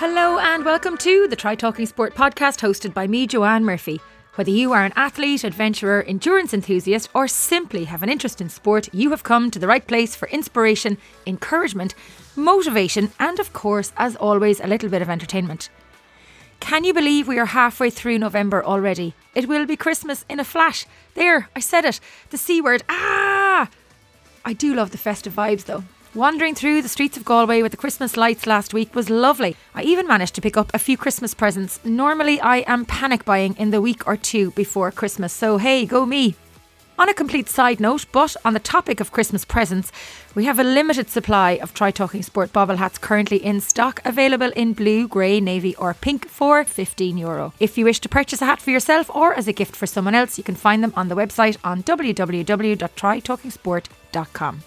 Hello and welcome to the Try Talking Sport podcast hosted by me, Joanne Murphy. Whether you are an athlete, adventurer, endurance enthusiast, or simply have an interest in sport, you have come to the right place for inspiration, encouragement, motivation, and of course, as always, a little bit of entertainment. Can you believe we are halfway through November already? It will be Christmas in a flash. There, I said it. The C word. Ah! I do love the festive vibes though. Wandering through the streets of Galway with the Christmas lights last week was lovely. I even managed to pick up a few Christmas presents. Normally, I am panic buying in the week or two before Christmas, so hey, go me. On a complete side note, but on the topic of Christmas presents, we have a limited supply of Try Talking Sport bobble hats currently in stock, available in blue, grey, navy, or pink for €15. Euro. If you wish to purchase a hat for yourself or as a gift for someone else, you can find them on the website on www.trytalkingsport.com.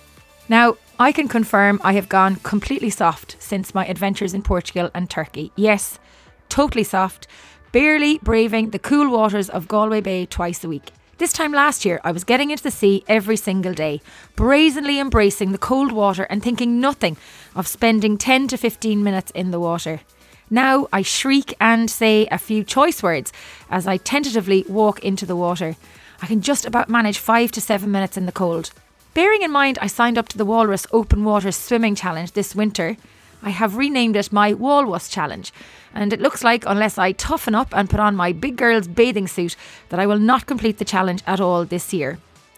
Now, I can confirm I have gone completely soft since my adventures in Portugal and Turkey. Yes, totally soft, barely braving the cool waters of Galway Bay twice a week. This time last year, I was getting into the sea every single day, brazenly embracing the cold water and thinking nothing of spending 10 to 15 minutes in the water. Now I shriek and say a few choice words as I tentatively walk into the water. I can just about manage 5 to 7 minutes in the cold. Bearing in mind I signed up to the Walrus Open Water Swimming Challenge this winter, I have renamed it my Walrus Challenge, and it looks like, unless I toughen up and put on my big girl's bathing suit, that I will not complete the challenge at all this year.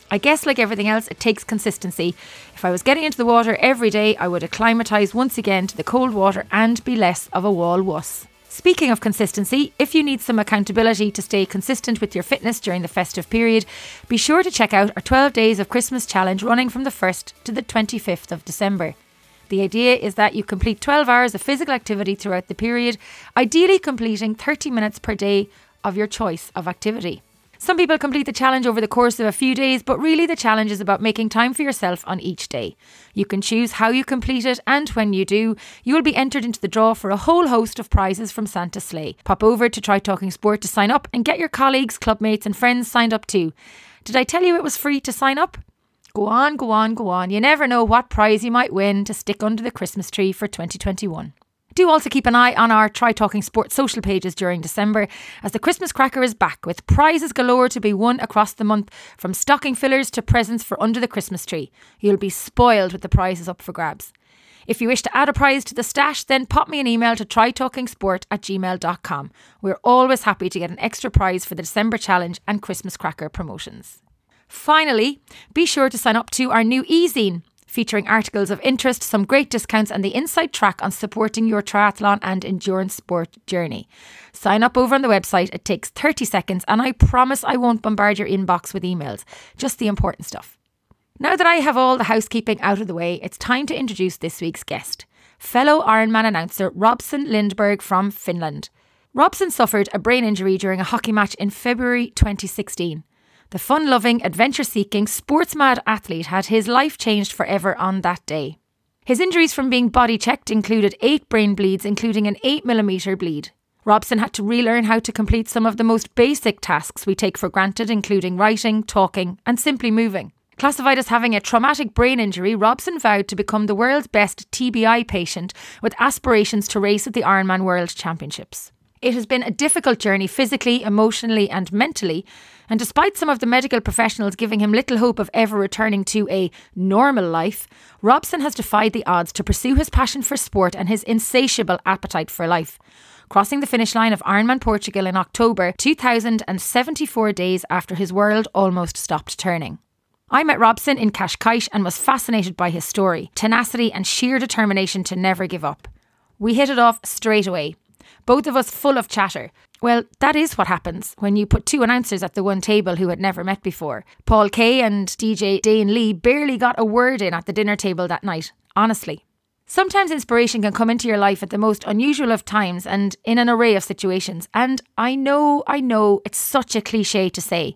I guess, like everything else, it takes consistency. If I was getting into the water every day, I would acclimatise once again to the cold water and be less of a wall wuss. Speaking of consistency, if you need some accountability to stay consistent with your fitness during the festive period, be sure to check out our 12 Days of Christmas challenge running from the 1st to the 25th of December. The idea is that you complete 12 hours of physical activity throughout the period, ideally completing 30 minutes per day of your choice of activity. Some people complete the challenge over the course of a few days, but really the challenge is about making time for yourself on each day. You can choose how you complete it, and when you do, you will be entered into the draw for a whole host of prizes from Santa Sleigh. Pop over to Try Talking Sport to sign up and get your colleagues, clubmates, and friends signed up too. Did I tell you it was free to sign up? Go on, go on, go on. You never know what prize you might win to stick under the Christmas tree for 2021. Do also keep an eye on our Try Talking Sports social pages during December as the Christmas cracker is back with prizes galore to be won across the month from stocking fillers to presents for under the Christmas tree. You'll be spoiled with the prizes up for grabs. If you wish to add a prize to the stash, then pop me an email to trytalkingsport at gmail.com. We're always happy to get an extra prize for the December challenge and Christmas cracker promotions. Finally, be sure to sign up to our new e-zine featuring articles of interest, some great discounts, and the inside track on supporting your triathlon and endurance sport journey. Sign up over on the website. It takes 30 seconds, and I promise I won't bombard your inbox with emails, just the important stuff. Now that I have all the housekeeping out of the way, it's time to introduce this week's guest, fellow Ironman announcer Robson Lindberg from Finland. Robson suffered a brain injury during a hockey match in February 2016. The fun loving, adventure seeking, sports mad athlete had his life changed forever on that day. His injuries from being body checked included eight brain bleeds, including an 8mm bleed. Robson had to relearn how to complete some of the most basic tasks we take for granted, including writing, talking, and simply moving. Classified as having a traumatic brain injury, Robson vowed to become the world's best TBI patient with aspirations to race at the Ironman World Championships. It has been a difficult journey physically, emotionally, and mentally, and despite some of the medical professionals giving him little hope of ever returning to a normal life, Robson has defied the odds to pursue his passion for sport and his insatiable appetite for life. Crossing the finish line of Ironman Portugal in October 2074 days after his world almost stopped turning. I met Robson in Cascais and was fascinated by his story, tenacity, and sheer determination to never give up. We hit it off straight away, both of us full of chatter, well, that is what happens when you put two announcers at the one table who had never met before. Paul Kaye and DJ Dane Lee barely got a word in at the dinner table that night, honestly. Sometimes inspiration can come into your life at the most unusual of times and in an array of situations. And I know, I know, it's such a cliche to say,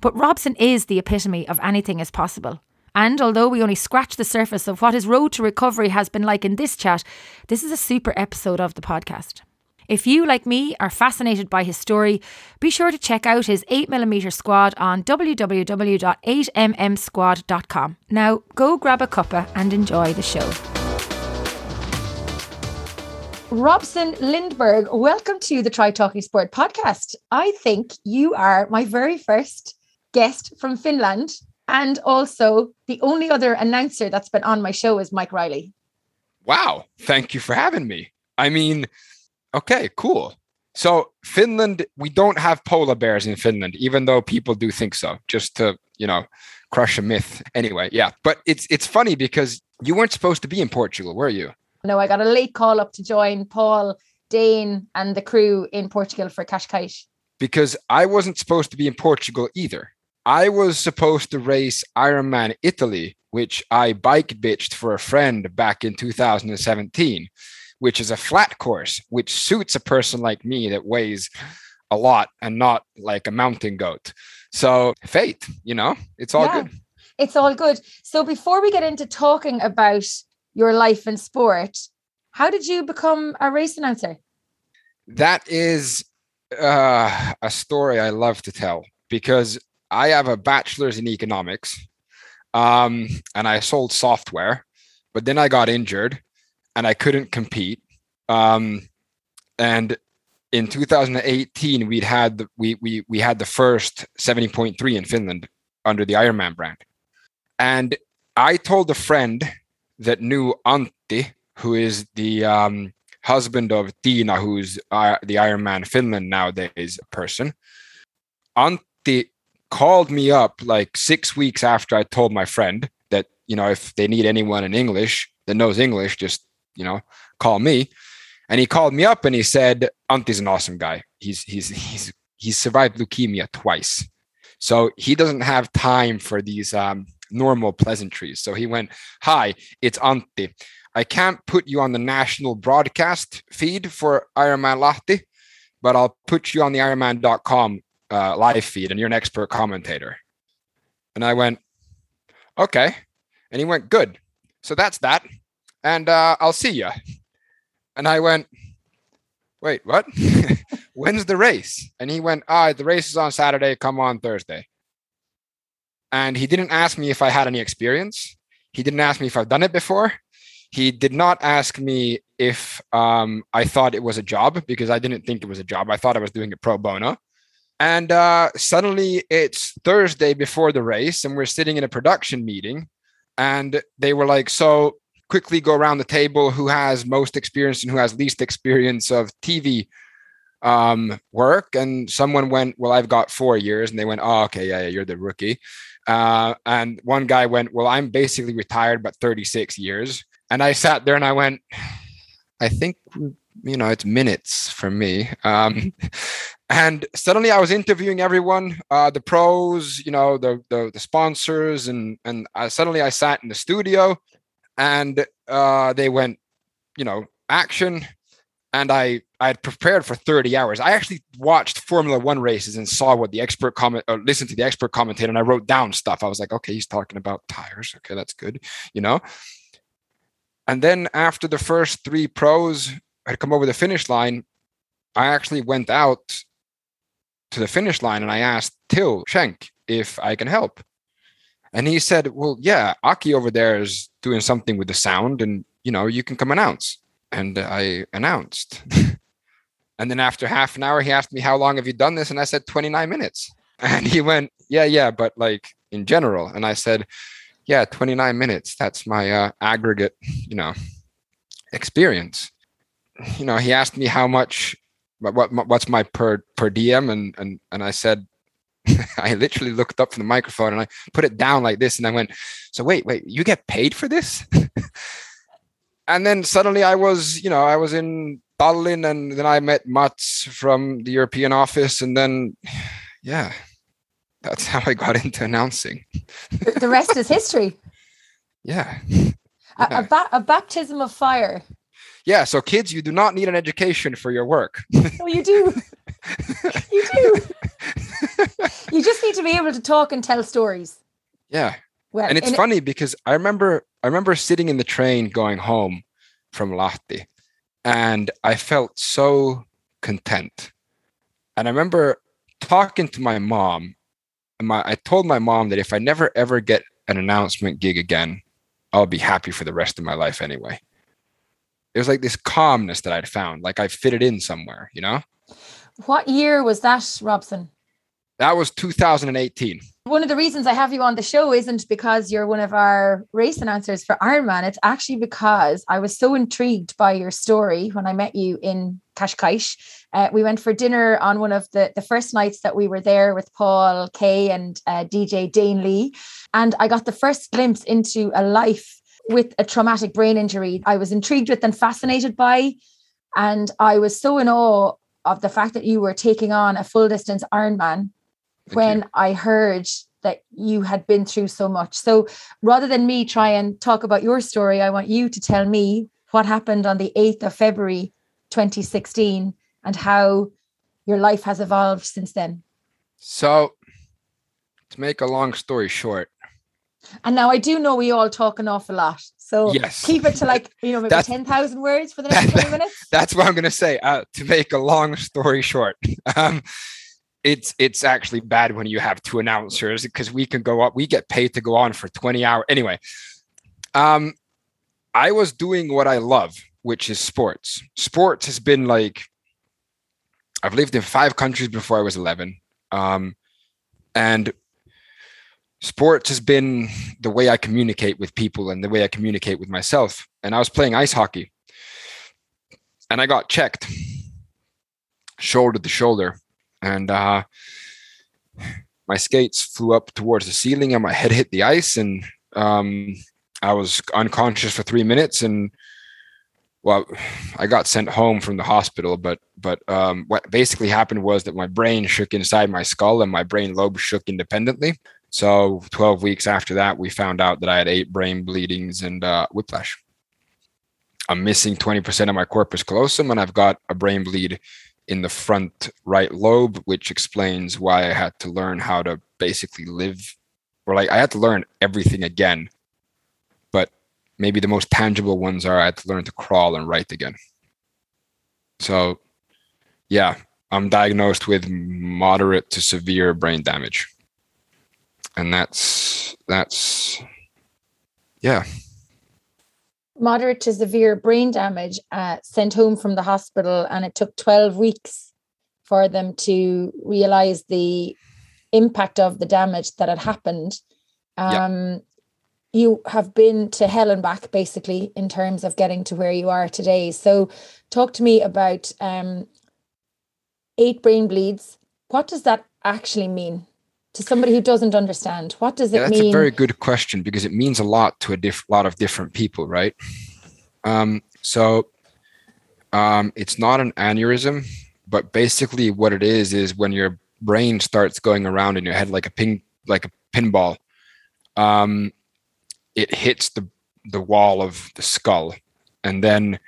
but Robson is the epitome of anything is possible. And although we only scratch the surface of what his road to recovery has been like in this chat, this is a super episode of the podcast. If you, like me, are fascinated by his story, be sure to check out his 8mm squad on www.8mmsquad.com. Now, go grab a cuppa and enjoy the show. Robson Lindberg, welcome to the Try Talking Sport podcast. I think you are my very first guest from Finland and also the only other announcer that's been on my show is Mike Reilly. Wow. Thank you for having me. I mean, okay, cool. So, Finland, we don't have polar bears in Finland, even though people do think so, just to, you know, crush a myth. Anyway, yeah. But it's it's funny because you weren't supposed to be in Portugal, were you? No, I got a late call up to join Paul, Dane, and the crew in Portugal for Cascais. Because I wasn't supposed to be in Portugal either. I was supposed to race Ironman Italy, which I bike bitched for a friend back in 2017, which is a flat course, which suits a person like me that weighs a lot and not like a mountain goat. So, fate, you know, it's all yeah, good. It's all good. So, before we get into talking about your life in sport. How did you become a race announcer? That is uh, a story I love to tell because I have a bachelor's in economics um, and I sold software, but then I got injured and I couldn't compete. Um, and in 2018, we'd had the, we we we had the first 70.3 in Finland under the Ironman brand, and I told a friend that knew Antti, who is the um, husband of Tina, who's uh, the Ironman Finland nowadays person. Antti called me up like six weeks after I told my friend that, you know, if they need anyone in English that knows English, just, you know, call me. And he called me up and he said, Antti's an awesome guy. He's, he's, he's, he's survived leukemia twice. So he doesn't have time for these um, normal pleasantries. So he went, Hi, it's Antti. I can't put you on the national broadcast feed for Ironman Lahti, but I'll put you on the Ironman.com uh, live feed and you're an expert commentator. And I went, Okay. And he went, Good. So that's that. And uh, I'll see you. And I went, Wait, what? When's the race? And he went, Ah, the race is on Saturday. Come on Thursday. And he didn't ask me if I had any experience. He didn't ask me if I've done it before. He did not ask me if um, I thought it was a job because I didn't think it was a job. I thought I was doing it pro bono. And uh, suddenly it's Thursday before the race, and we're sitting in a production meeting. And they were like, So quickly go around the table who has most experience and who has least experience of TV um, work. And someone went, Well, I've got four years. And they went, Oh, okay, yeah, yeah you're the rookie. Uh, and one guy went, Well, I'm basically retired, but 36 years. And I sat there and I went, I think, you know, it's minutes for me. Um, and suddenly I was interviewing everyone, uh, the pros, you know, the, the, the sponsors. And, and I, suddenly I sat in the studio and uh, they went, you know, action and I I had prepared for 30 hours. I actually watched Formula One races and saw what the expert comment or listened to the expert commentator and I wrote down stuff. I was like, okay, he's talking about tires. Okay, that's good, you know. And then after the first three pros had come over the finish line, I actually went out to the finish line and I asked Till Schenk if I can help. And he said, Well, yeah, Aki over there is doing something with the sound and you know, you can come announce and I announced. and then after half an hour, he asked me, How long have you done this? And I said, 29 minutes. And he went, Yeah, yeah, but like in general. And I said, Yeah, 29 minutes. That's my uh, aggregate, you know, experience. You know, he asked me how much, what, what what's my per per diem, and and and I said, I literally looked up from the microphone and I put it down like this, and I went, "So wait, wait, you get paid for this?" and then suddenly I was, you know, I was in Tallinn, and then I met Mats from the European office, and then, yeah, that's how I got into announcing. the rest is history. Yeah. A, a, ba- a, baptism of fire. Yeah. So, kids, you do not need an education for your work. Oh, you do. you do. You just need to be able to talk and tell stories. Yeah. Well, and it's funny it- because I remember I remember sitting in the train going home from Lahti and I felt so content. And I remember talking to my mom and my I told my mom that if I never ever get an announcement gig again, I'll be happy for the rest of my life anyway. it was like this calmness that I'd found, like I fitted in somewhere, you know? What year was that, Robson? That was 2018. One of the reasons I have you on the show isn't because you're one of our race announcers for Ironman. It's actually because I was so intrigued by your story when I met you in Cascais. Uh, we went for dinner on one of the, the first nights that we were there with Paul Kaye and uh, DJ Dane Lee. And I got the first glimpse into a life with a traumatic brain injury. I was intrigued with and fascinated by. And I was so in awe of the fact that you were taking on a full distance Ironman Thank when you. I heard that you had been through so much. So rather than me try and talk about your story, I want you to tell me what happened on the 8th of February 2016 and how your life has evolved since then. So, to make a long story short, and now I do know we all talk an awful lot. So yes. keep it to like, you know, maybe 10,000 words for the next 20 minutes. That's what I'm going to say. Uh, to make a long story short, um, it's it's actually bad when you have two announcers because we can go up we get paid to go on for 20 hours anyway. Um i was doing what i love which is sports. Sports has been like i've lived in five countries before i was 11 um and sports has been the way i communicate with people and the way i communicate with myself. And i was playing ice hockey and i got checked shoulder to shoulder and uh, my skates flew up towards the ceiling and my head hit the ice and um, I was unconscious for three minutes and well, I got sent home from the hospital, but but um, what basically happened was that my brain shook inside my skull and my brain lobe shook independently. So 12 weeks after that, we found out that I had eight brain bleedings and uh, whiplash. I'm missing 20% of my corpus callosum, and I've got a brain bleed in the front right lobe, which explains why I had to learn how to basically live, or like I had to learn everything again. But maybe the most tangible ones are I had to learn to crawl and write again. So, yeah, I'm diagnosed with moderate to severe brain damage. And that's, that's, yeah, moderate to severe brain damage, uh, sent home from the hospital, and it took 12 weeks for them to realize the impact of the damage that had happened. Um, yep. You have been to hell and back, basically, in terms of getting to where you are today. So, talk to me about um, eight brain bleeds. What does that actually mean? To somebody who doesn't understand? What does it yeah, that's mean? That's a very good question because it means a lot to a diff- lot of different people, right? Um, so um, it's not an aneurysm, but basically what it is is when your brain starts going around in your head like a ping, like a pinball. Um, it hits the the wall of the skull, and then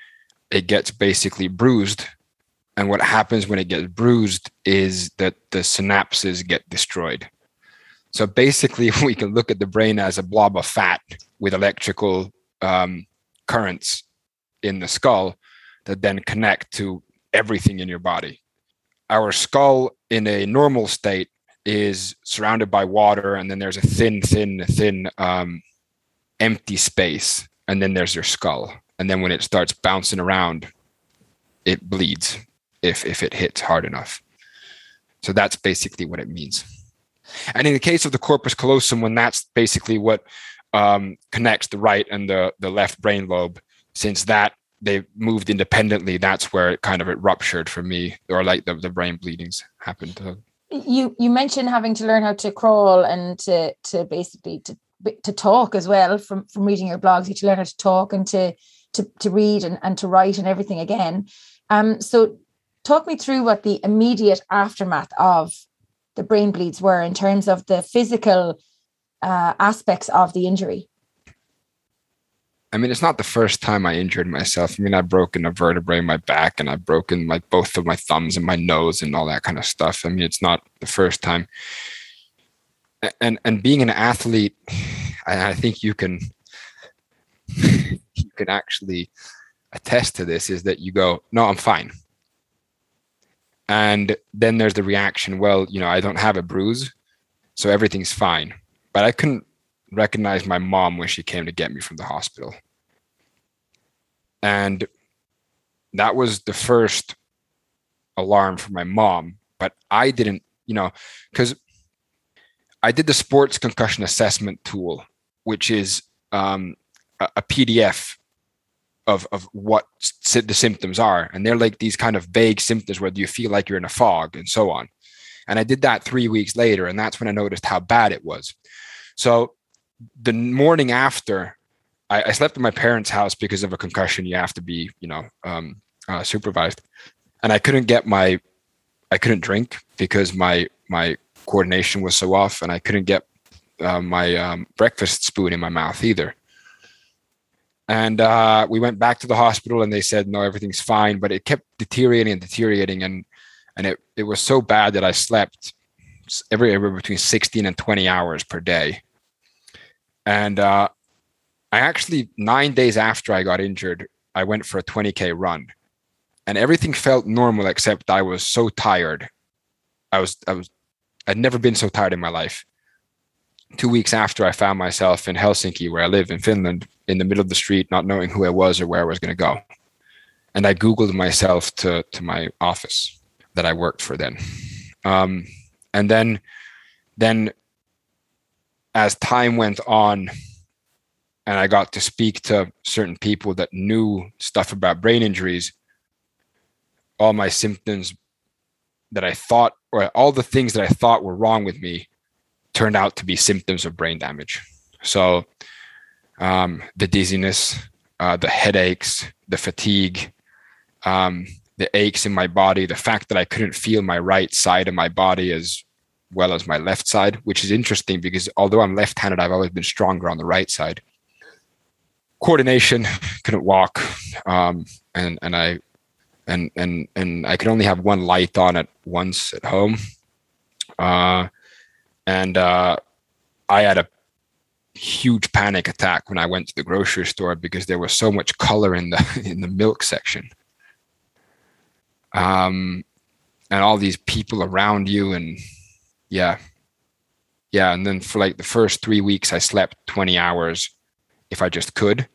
it gets basically bruised and what happens when it gets bruised is that the synapses get destroyed so basically, we can look at the brain as a blob of fat with electrical um, currents in the skull that then connect to everything in your body. Our skull in a normal state is surrounded by water, and then there's a thin, thin, thin um, empty space, and then there's your skull. And then when it starts bouncing around, it bleeds if if it hits hard enough. So that's basically what it means. And in the case of the corpus callosum, when that's basically what um, connects the right and the, the left brain lobe, since that they moved independently, that's where it kind of it ruptured for me, or like the, the brain bleedings happened. You you mentioned having to learn how to crawl and to to basically to to talk as well from from reading your blogs. You to learn how to talk and to to to read and, and to write and everything again. Um, so talk me through what the immediate aftermath of the brain bleeds were in terms of the physical uh, aspects of the injury? I mean, it's not the first time I injured myself. I mean, I've broken a vertebrae in my back and I've broken like both of my thumbs and my nose and all that kind of stuff. I mean, it's not the first time. And and being an athlete, I, I think you can you can actually attest to this is that you go, no, I'm fine and then there's the reaction well you know i don't have a bruise so everything's fine but i couldn't recognize my mom when she came to get me from the hospital and that was the first alarm for my mom. But I didn't, you know, because I did the sports concussion assessment tool, which is um, a, a PDF of of what the symptoms are, and they're like these kind of vague symptoms where you feel like you're in a fog and so on. And I did that three weeks later, and that's when I noticed how bad it was. So the morning after, I, I slept in my parents' house because of a concussion. You have to be, you know, um, uh, supervised, and I couldn't get my, I couldn't drink because my my coordination was so off, and I couldn't get uh, my um, breakfast spoon in my mouth either. And uh, we went back to the hospital, and they said no, everything's fine. But it kept deteriorating and deteriorating, and and it it was so bad that I slept every every between 16 and 20 hours per day. And uh, I actually nine days after I got injured, I went for a 20k run, and everything felt normal except I was so tired. I was I was I'd never been so tired in my life. Two weeks after I found myself in Helsinki, where I live in Finland, in the middle of the street, not knowing who I was or where I was going to go. And I Googled myself to, to my office that I worked for then. Um, and then, then as time went on, and I got to speak to certain people that knew stuff about brain injuries, all my symptoms that I thought, or all the things that I thought were wrong with me, turned out to be symptoms of brain damage. So um, the dizziness, uh, the headaches, the fatigue, um, the aches in my body, the fact that I couldn't feel my right side of my body as well as my left side, which is interesting because although I'm left handed, I've always been stronger on the right side. Coordination, couldn't walk. Um, and, and I, and, and, and I could only have one light on at once at home. Uh, and, uh, I had a huge panic attack when I went to the grocery store because there was so much color in the in the milk section. Um, and all these people around you, and yeah, yeah. And then for like the first three weeks, I slept twenty hours if I just could,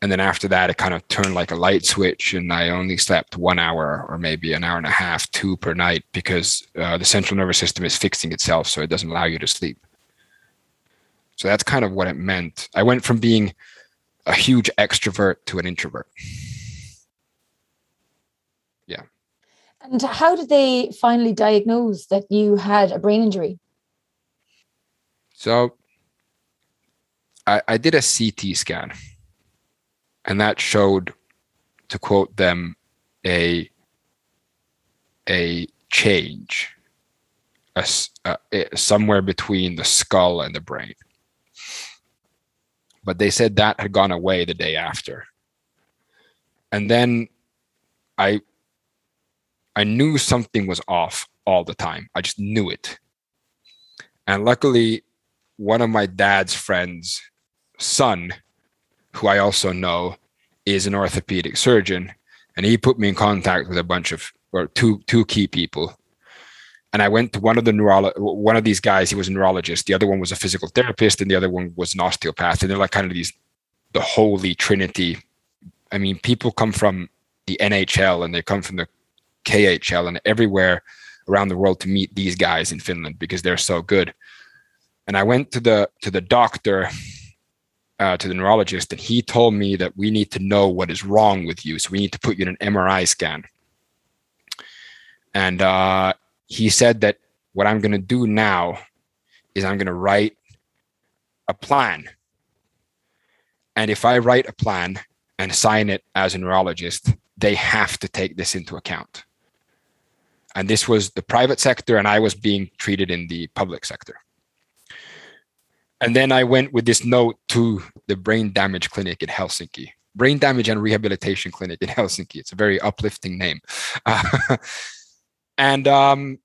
and then after that, it kind of turned like a light switch, and I only slept one hour or maybe an hour and a half, two per night, because uh, the central nervous system is fixing itself, so it doesn't allow you to sleep. So that's kind of what it meant. I went from being a huge extrovert to an introvert. Yeah. And how did they finally diagnose that you had a brain injury? So I, I did a CT scan, and that showed, to quote them, a a change, a, a, somewhere between the skull and the brain but they said that had gone away the day after. And then I I knew something was off all the time. I just knew it. And luckily, one of my dad's friends' son, who I also know, is an orthopedic surgeon, and he put me in contact with a bunch of or two two key people and I went to one of the neurolo- one of these guys. He was a neurologist. The other one was a physical therapist, and the other one was an osteopath. And they're like kind of these, the holy trinity. I mean, people come from the NHL and they come from the KHL and everywhere around the world to meet these guys in Finland because they're so good. And I went to the to the doctor, uh, to the neurologist, and he told me that we need to know what is wrong with you. So we need to put you in an MRI scan. And uh, he said that what I'm going to do now is I'm going to write a plan. And if I write a plan and sign it as a neurologist, they have to take this into account. And this was the private sector, and I was being treated in the public sector. And then I went with this note to the brain damage clinic in Helsinki, brain damage and rehabilitation clinic in Helsinki. It's a very uplifting name. Uh, and um,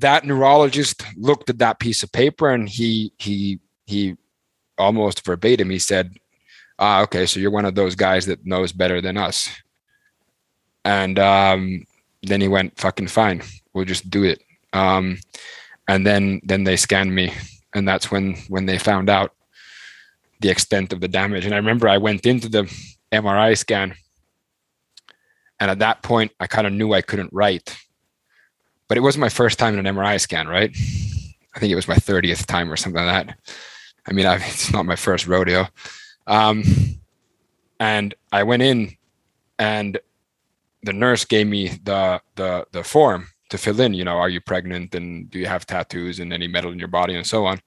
that neurologist looked at that piece of paper and he he he almost verbatim he said ah okay so you're one of those guys that knows better than us and um, then he went fucking fine we'll just do it um, and then then they scanned me and that's when when they found out the extent of the damage and i remember i went into the mri scan And at that point, I kind of knew I couldn't write. But it wasn't my first time in an MRI scan, right? I think it was my 30th time or something like that. I mean, I, it's not my first rodeo. Um, and I went in, and the nurse gave me the the the form to fill in. You know, are you pregnant, and do you have tattoos, and any metal in your body, and so on.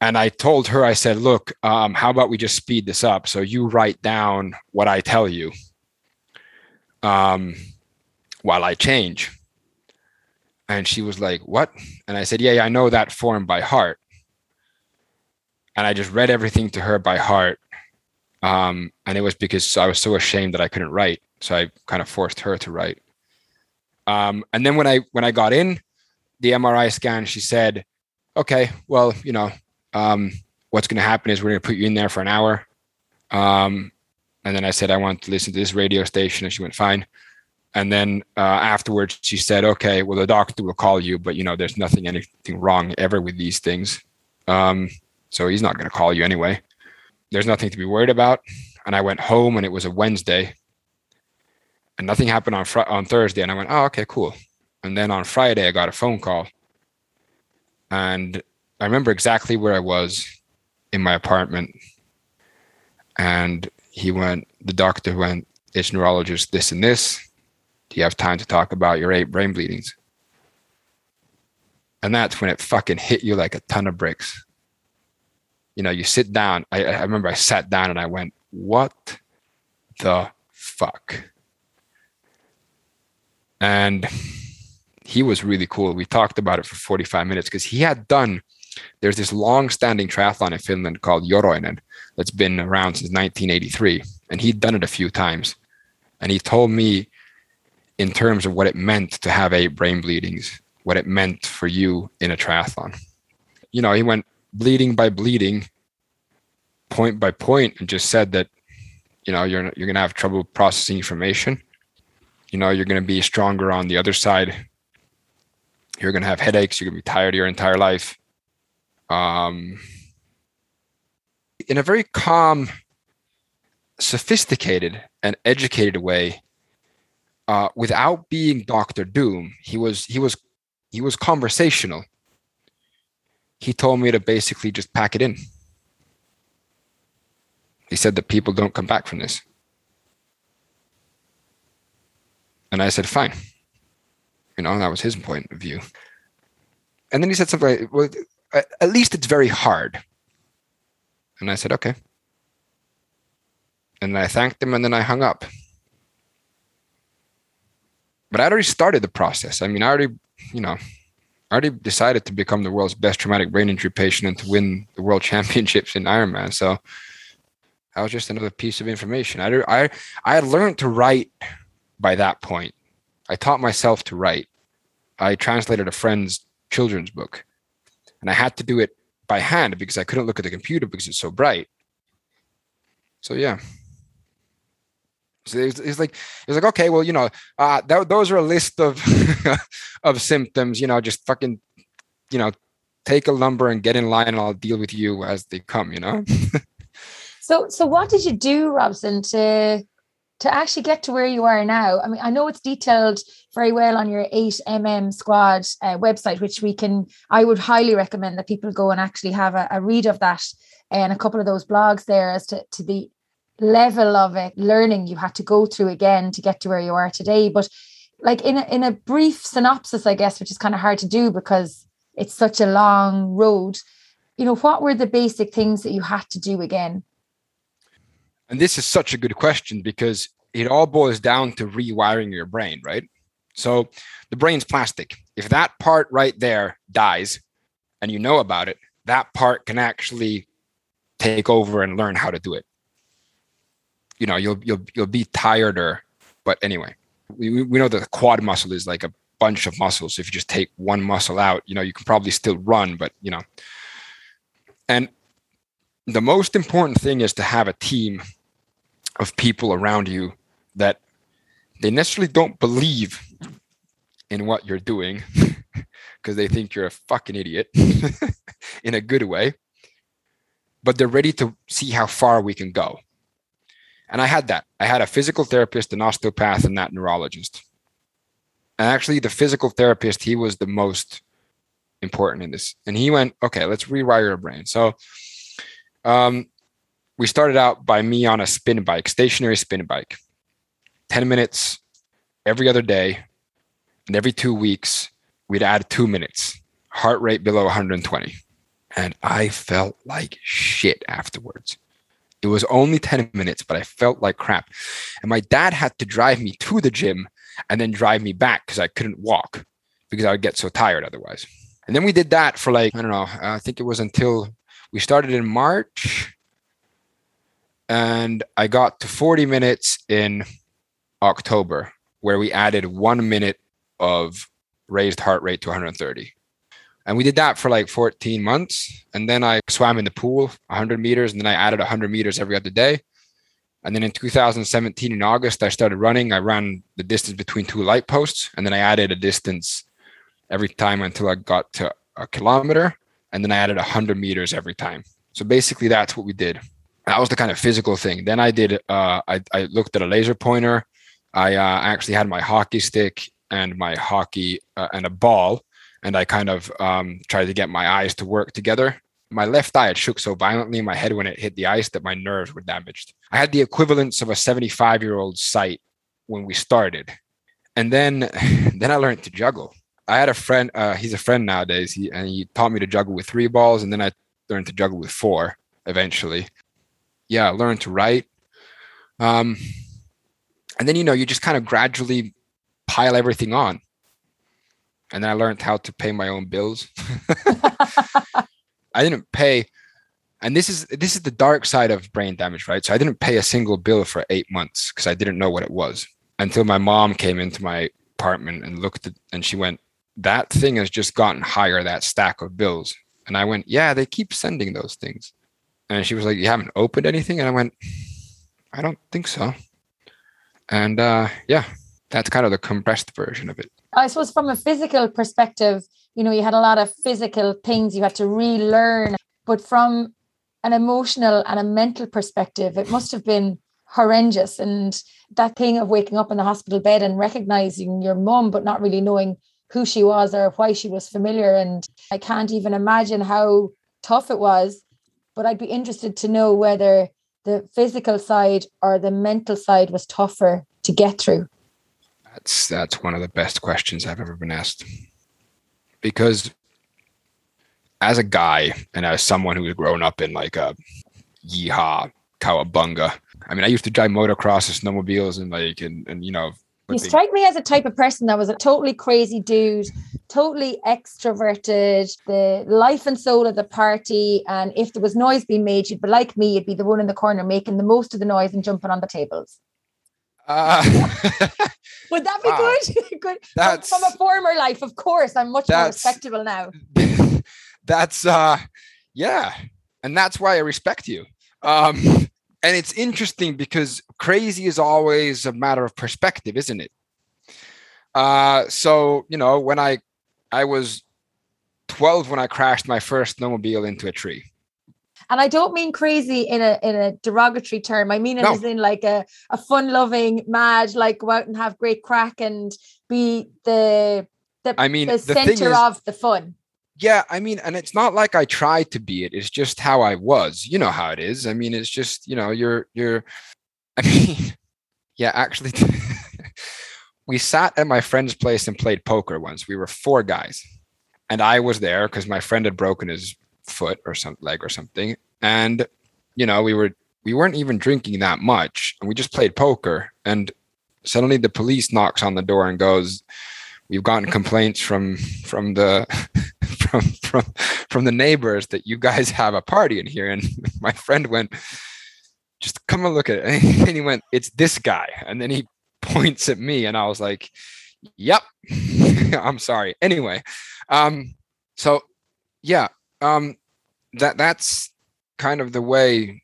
And I told her, I said, look, um, how about we just speed this up? So you write down what I tell you um, while I change. And she was like, What? And I said, Yeah, yeah, I know that form by heart. And I just read everything to her by heart. Um, and it was because I was so ashamed that I couldn't write. So I kind of forced her to write. Um, and then when I when I got in the MRI scan, she said, Okay, well, you know, um, what's gonna happen is we're gonna put you in there for an hour. Um, and then I said, I want to listen to this radio station. And she went, fine. And then uh, afterwards, she said, okay, well, the doctor will call you, but you know, there's nothing, anything wrong ever with these things. Um, so he's not going to call you anyway. There's nothing to be worried about. And I went home and it was a Wednesday and nothing happened on fr- on Thursday. And I went, oh, okay, cool. And then on Friday, I got a phone call. And I remember exactly where I was in my apartment. And he went, the doctor went, it's neurologist, this and this. Do you have time to talk about your eight brain bleedings? And that's when it fucking hit you like a ton of bricks. You know, you sit down. I, I remember I sat down and I went, what the fuck? And he was really cool. We talked about it for 45 minutes because he had done, there's this long standing triathlon in Finland called Joroinen that's been around since 1983. And he'd done it a few times. And he told me in terms of what it meant to have eight brain bleedings, what it meant for you in a triathlon. You know, he went bleeding by bleeding, point by point, and just said that, you know, you're you're gonna have trouble processing information. You know, you're gonna be stronger on the other side. You're gonna have headaches. You're gonna be tired your entire life. Um, in a very calm, sophisticated, and educated way, uh, without being Doctor Doom. He was he was he was conversational. He told me to basically just pack it in. He said that people don't come back from this. And I said, fine. You know, that was his point of view. And then he said something like, well, at least it's very hard. And I said, okay. And I thanked him and then I hung up. But I already started the process. I mean, I already, you know, I already decided to become the world's best traumatic brain injury patient and to win the world championships in Ironman. So that was just another piece of information. I, I, I had learned to write by that point. I taught myself to write. I translated a friend's children's book and I had to do it by hand because I couldn't look at the computer because it's so bright. So yeah. So it's, it's like it's like okay, well, you know, uh, that, those are a list of of symptoms. You know, just fucking, you know, take a lumber and get in line, and I'll deal with you as they come. You know. so, so what did you do, Robson, to to actually get to where you are now? I mean, I know it's detailed very well on your 8mm squad uh, website, which we can, I would highly recommend that people go and actually have a, a read of that and a couple of those blogs there as to, to the level of it, learning you had to go through again to get to where you are today. But like in a, in a brief synopsis, I guess, which is kind of hard to do because it's such a long road. You know, what were the basic things that you had to do again? And this is such a good question because it all boils down to rewiring your brain, right? So the brain's plastic. If that part right there dies and you know about it, that part can actually take over and learn how to do it you know you'll you'll you'll be tireder but anyway we, we know that the quad muscle is like a bunch of muscles so if you just take one muscle out you know you can probably still run but you know and the most important thing is to have a team of people around you that they necessarily don't believe in what you're doing because they think you're a fucking idiot in a good way but they're ready to see how far we can go And I had that. I had a physical therapist, an osteopath, and that neurologist. And actually, the physical therapist, he was the most important in this. And he went, okay, let's rewire your brain. So um, we started out by me on a spin bike, stationary spin bike, 10 minutes every other day. And every two weeks, we'd add two minutes, heart rate below 120. And I felt like shit afterwards. It was only 10 minutes, but I felt like crap. And my dad had to drive me to the gym and then drive me back because I couldn't walk because I would get so tired otherwise. And then we did that for like, I don't know, I think it was until we started in March. And I got to 40 minutes in October, where we added one minute of raised heart rate to 130. And we did that for like 14 months. And then I swam in the pool 100 meters, and then I added 100 meters every other day. And then in 2017, in August, I started running. I ran the distance between two light posts, and then I added a distance every time until I got to a kilometer. And then I added 100 meters every time. So basically, that's what we did. That was the kind of physical thing. Then I did, uh, I, I looked at a laser pointer. I uh, actually had my hockey stick and my hockey uh, and a ball. And I kind of um, tried to get my eyes to work together. My left eye had shook so violently in my head when it hit the ice that my nerves were damaged. I had the equivalence of a 75 year old sight when we started. And then, then I learned to juggle. I had a friend. Uh, he's a friend nowadays. He and he taught me to juggle with three balls, and then I learned to juggle with four eventually. Yeah, I learned to write. Um, and then you know you just kind of gradually pile everything on. And then I learned how to pay my own bills. I didn't pay, and this is this is the dark side of brain damage, right? So I didn't pay a single bill for eight months because I didn't know what it was until my mom came into my apartment and looked at and she went, that thing has just gotten higher, that stack of bills. And I went, yeah, they keep sending those things. And she was like, you haven't opened anything? And I went, I don't think so. And uh, yeah, that's kind of the compressed version of it. I suppose from a physical perspective, you know, you had a lot of physical things you had to relearn, but from an emotional and a mental perspective, it must have been horrendous. And that thing of waking up in the hospital bed and recognizing your mum, but not really knowing who she was or why she was familiar. And I can't even imagine how tough it was. But I'd be interested to know whether the physical side or the mental side was tougher to get through. That's that's one of the best questions I've ever been asked. Because as a guy and as someone who's grown up in like a yeehaw cowabunga. I mean, I used to drive motocross and snowmobiles and like and, and you know you strike me as a type of person that was a totally crazy dude, totally extroverted, the life and soul of the party. And if there was noise being made, you'd be like me, you'd be the one in the corner making the most of the noise and jumping on the tables. Uh, Would that be wow. good? good. That's, from a former life, of course. I'm much more respectable now. That's uh yeah. And that's why I respect you. Um and it's interesting because crazy is always a matter of perspective isn't it? Uh so you know when i i was 12 when i crashed my first snowmobile into a tree. And I don't mean crazy in a in a derogatory term. I mean it no. as in like a, a fun loving, mad, like go out and have great crack and be the the, I mean, the, the center is, of the fun. Yeah i mean and it's not like i tried to be it it's just how i was. You know how it is. I mean it's just you know you're you're i mean yeah actually we sat at my friend's place and played poker once. We were four guys. And i was there because my friend had broken his foot or some leg or something. And you know we were we weren't even drinking that much. And we just played poker. And suddenly the police knocks on the door and goes we've gotten complaints from from the from from from the neighbors that you guys have a party in here. And my friend went just come and look at it and he went it's this guy and then he points at me and i was like yep i'm sorry anyway um so yeah um that that's kind of the way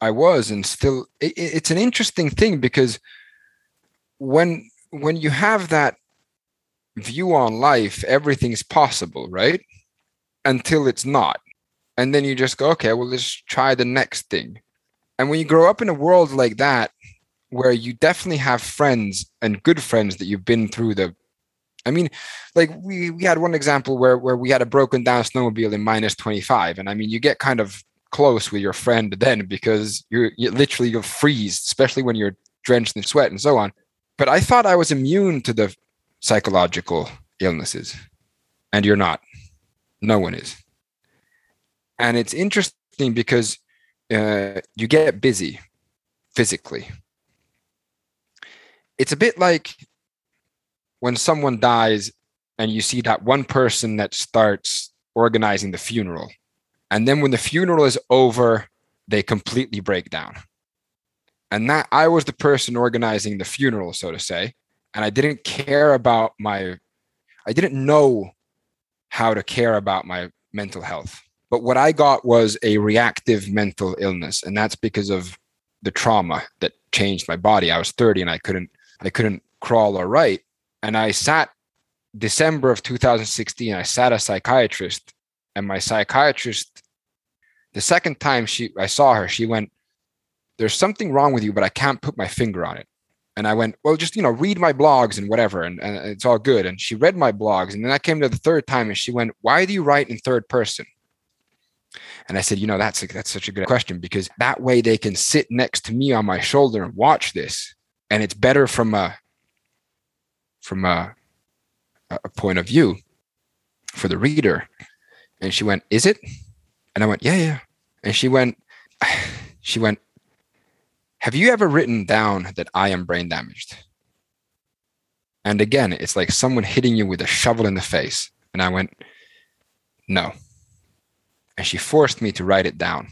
i was and still it, it's an interesting thing because when when you have that view on life, everything's possible, right? Until it's not. And then you just go, okay, well, let's try the next thing. And when you grow up in a world like that, where you definitely have friends and good friends that you've been through the I mean, like we we had one example where where we had a broken down snowmobile in minus 25. And I mean you get kind of close with your friend then because you're you literally you'll freeze, especially when you're drenched in sweat and so on. But I thought I was immune to the psychological illnesses. And you're not. No one is. And it's interesting because uh, you get busy physically. It's a bit like when someone dies and you see that one person that starts organizing the funeral. And then when the funeral is over, they completely break down. And that I was the person organizing the funeral, so to say. And I didn't care about my, I didn't know how to care about my mental health. But what I got was a reactive mental illness. And that's because of the trauma that changed my body. I was 30 and I couldn't, I couldn't crawl or write and I sat December of 2016. I sat a psychiatrist, and my psychiatrist, the second time she I saw her, she went, "There's something wrong with you, but I can't put my finger on it." And I went, "Well, just you know, read my blogs and whatever, and, and it's all good." And she read my blogs, and then I came to the third time, and she went, "Why do you write in third person?" And I said, you know, that's a, that's such a good question because that way they can sit next to me on my shoulder and watch this, and it's better from a from a, a point of view for the reader. And she went, Is it? And I went, Yeah, yeah. And she went, She went, Have you ever written down that I am brain damaged? And again, it's like someone hitting you with a shovel in the face. And I went, No. And she forced me to write it down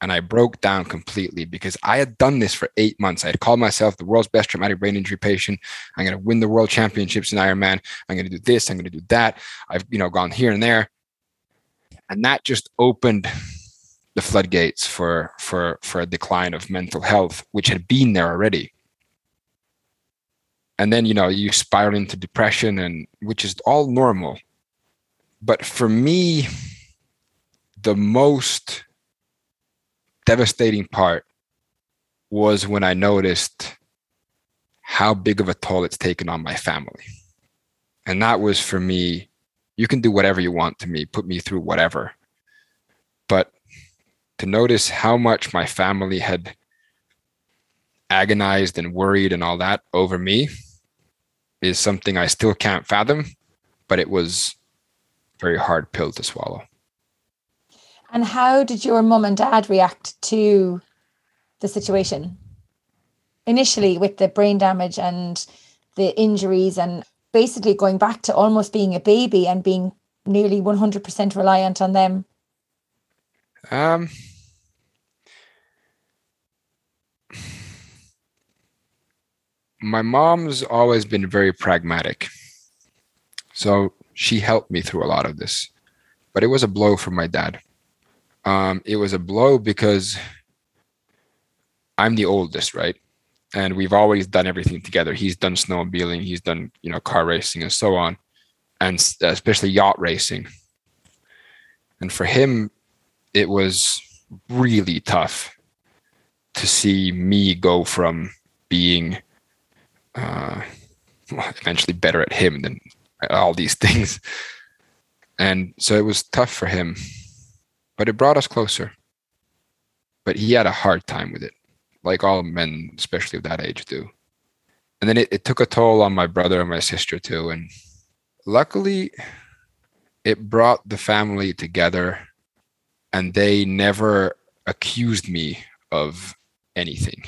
and I broke down completely because I had done this for eight months. I had called myself the world's best traumatic brain injury patient. I'm going to win the world championships in Ironman. I'm going to do this. I'm going to do that. I've you know gone here and there, and that just opened the floodgates for for for a decline of mental health, which had been there already. And then you know you spiral into depression, and which is all normal. But for me, the most devastating part was when I noticed how big of a toll it's taken on my family. And that was for me, you can do whatever you want to me, put me through whatever. But to notice how much my family had agonized and worried and all that over me is something I still can't fathom, but it was very hard pill to swallow. And how did your mum and dad react to the situation? Initially, with the brain damage and the injuries, and basically going back to almost being a baby and being nearly 100% reliant on them? Um, my mom's always been very pragmatic. So she helped me through a lot of this, but it was a blow for my dad um, it was a blow because I'm the oldest, right? And we've always done everything together. He's done snowmobiling, he's done you know car racing and so on, and especially yacht racing. And for him, it was really tough to see me go from being uh, eventually better at him than all these things. And so it was tough for him but it brought us closer. But he had a hard time with it, like all men, especially of that age, do. And then it, it took a toll on my brother and my sister too. And luckily, it brought the family together and they never accused me of anything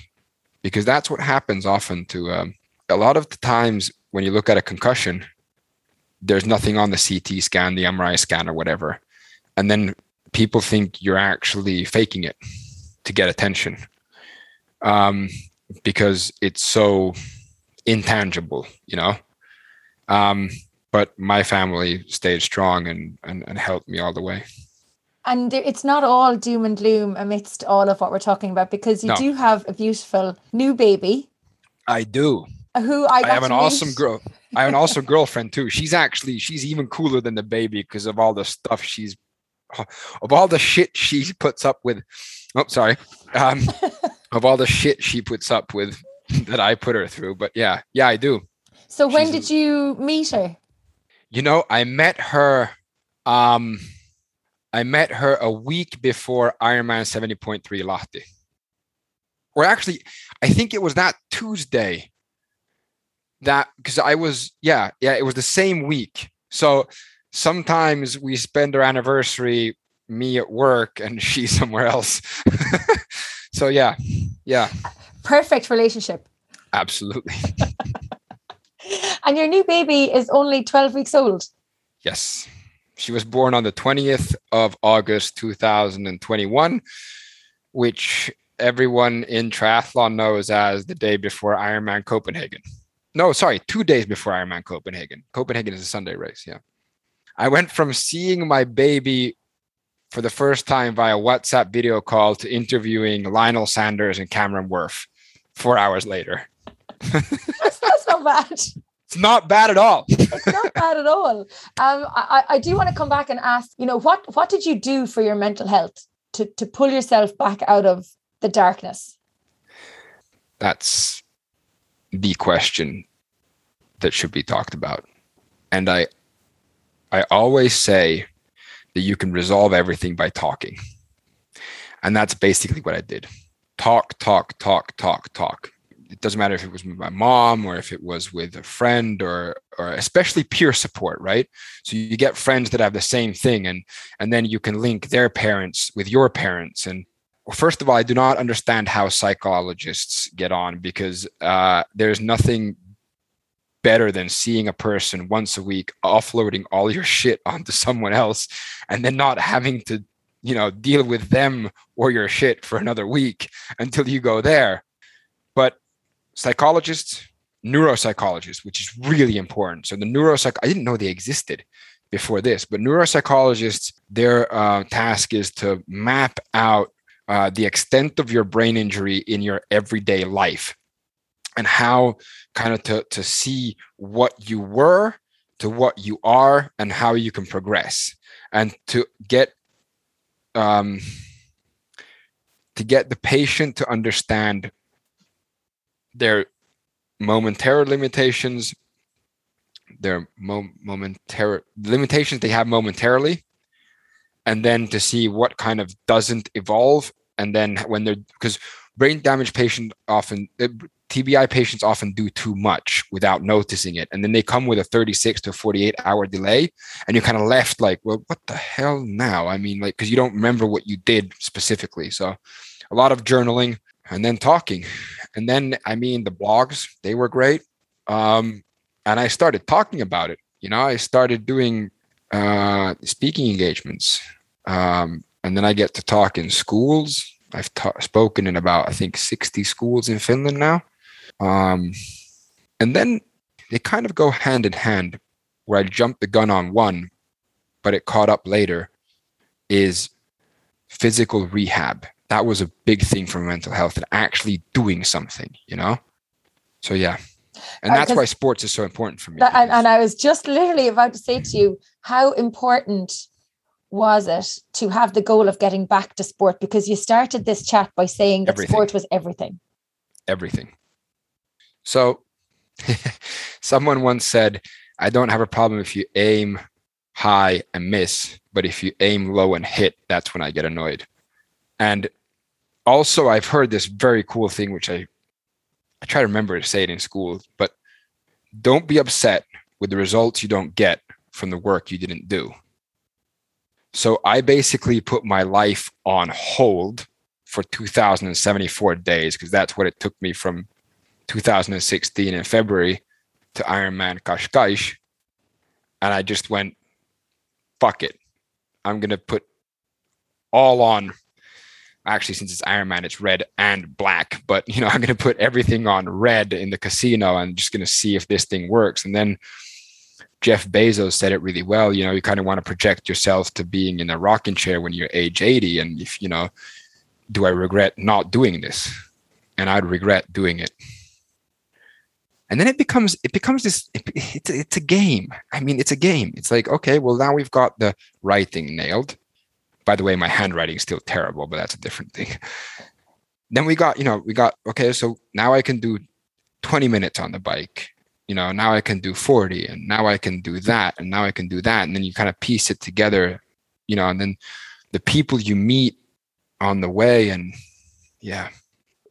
because that's what happens often to um, a lot of the times when you look at a concussion there's nothing on the ct scan the mri scan or whatever and then people think you're actually faking it to get attention um, because it's so intangible, you know. Um, but my family stayed strong and, and, and helped me all the way. And it's not all doom and gloom amidst all of what we're talking about because you no. do have a beautiful new baby. I do. Who I, I have an awesome girl. I have an awesome girlfriend too. She's actually she's even cooler than the baby because of all the stuff she's of all the shit she puts up with. Oh, sorry. Um, of all the shit she puts up with that I put her through. But yeah, yeah, I do. So when She's, did you meet her? You know, I met her um I met her a week before Ironman 70.3 Lahti. Or actually, I think it was that Tuesday that because I was, yeah, yeah, it was the same week. So sometimes we spend our anniversary, me at work and she somewhere else. so yeah, yeah. Perfect relationship. Absolutely. and your new baby is only 12 weeks old. Yes. She was born on the 20th of August 2021, which everyone in triathlon knows as the day before Ironman Copenhagen. No, sorry, two days before Ironman Copenhagen. Copenhagen is a Sunday race. Yeah. I went from seeing my baby for the first time via WhatsApp video call to interviewing Lionel Sanders and Cameron Wurf four hours later. that's, that's not bad. It's not bad at all. it's not bad at all. Um, I, I do want to come back and ask, you know, what what did you do for your mental health to to pull yourself back out of the darkness? That's the question that should be talked about. And I I always say that you can resolve everything by talking. And that's basically what I did. Talk, talk, talk, talk, talk it doesn't matter if it was with my mom or if it was with a friend or or especially peer support right so you get friends that have the same thing and and then you can link their parents with your parents and well, first of all i do not understand how psychologists get on because uh, there's nothing better than seeing a person once a week offloading all your shit onto someone else and then not having to you know deal with them or your shit for another week until you go there but psychologists, neuropsychologists, which is really important. So the neuropsych, I didn't know they existed before this, but neuropsychologists, their uh, task is to map out uh, the extent of your brain injury in your everyday life and how kind of to, to see what you were to what you are and how you can progress. And to get um, to get the patient to understand their momentary limitations, their mo- momentary limitations they have momentarily, and then to see what kind of doesn't evolve, and then when they're because brain damage patient often uh, TBI patients often do too much without noticing it. And then they come with a 36 to 48 hour delay. And you're kind of left like, well, what the hell now? I mean, like, because you don't remember what you did specifically. So a lot of journaling and then talking and then i mean the blogs they were great um, and i started talking about it you know i started doing uh, speaking engagements um, and then i get to talk in schools i've spoken in about i think 60 schools in finland now um, and then they kind of go hand in hand where i jumped the gun on one but it caught up later is physical rehab that was a big thing for mental health and actually doing something, you know? So, yeah. And uh, that's why sports is so important for me. That, and, and I was just literally about to say to you, how important was it to have the goal of getting back to sport? Because you started this chat by saying that everything. sport was everything. Everything. So, someone once said, I don't have a problem if you aim high and miss, but if you aim low and hit, that's when I get annoyed. And also, I've heard this very cool thing, which I I try to remember to say it in school, but don't be upset with the results you don't get from the work you didn't do. So I basically put my life on hold for 2074 days because that's what it took me from 2016 in February to Ironman Cascais. And I just went, fuck it. I'm going to put all on actually since it's Iron Man, it's red and black. But you know, I'm gonna put everything on red in the casino and just gonna see if this thing works. And then Jeff Bezos said it really well. You know, you kind of want to project yourself to being in a rocking chair when you're age 80. And if you know, do I regret not doing this? And I'd regret doing it. And then it becomes it becomes this it, it's it's a game. I mean, it's a game. It's like okay, well now we've got the writing nailed by the way, my handwriting is still terrible, but that's a different thing. Then we got, you know, we got, okay, so now I can do 20 minutes on the bike. You know, now I can do 40 and now I can do that and now I can do that. And then you kind of piece it together, you know, and then the people you meet on the way and yeah.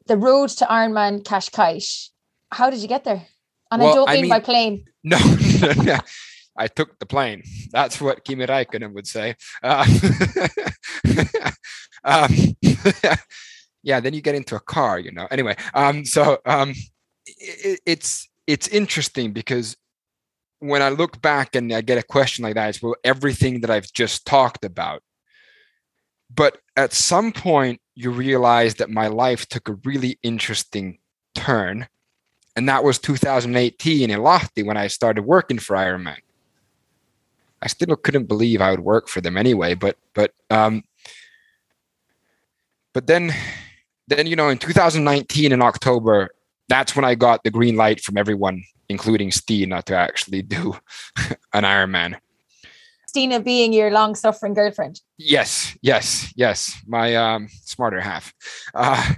The road to Ironman Cascais. How did you get there? And well, I don't mean, I mean by plane. No, no, I took the plane. That's what Kimi Räikkönen would say. Uh, um, yeah, then you get into a car, you know. Anyway, um, so um, it, it's it's interesting because when I look back and I get a question like that, it's well everything that I've just talked about. But at some point, you realize that my life took a really interesting turn, and that was 2018 in Lahti when I started working for Ironman. I still couldn't believe I would work for them anyway, but but um, but then then you know in 2019 in October, that's when I got the green light from everyone, including Stina, to actually do an Ironman. Stina being your long suffering girlfriend. Yes, yes, yes, my um, smarter half. Uh,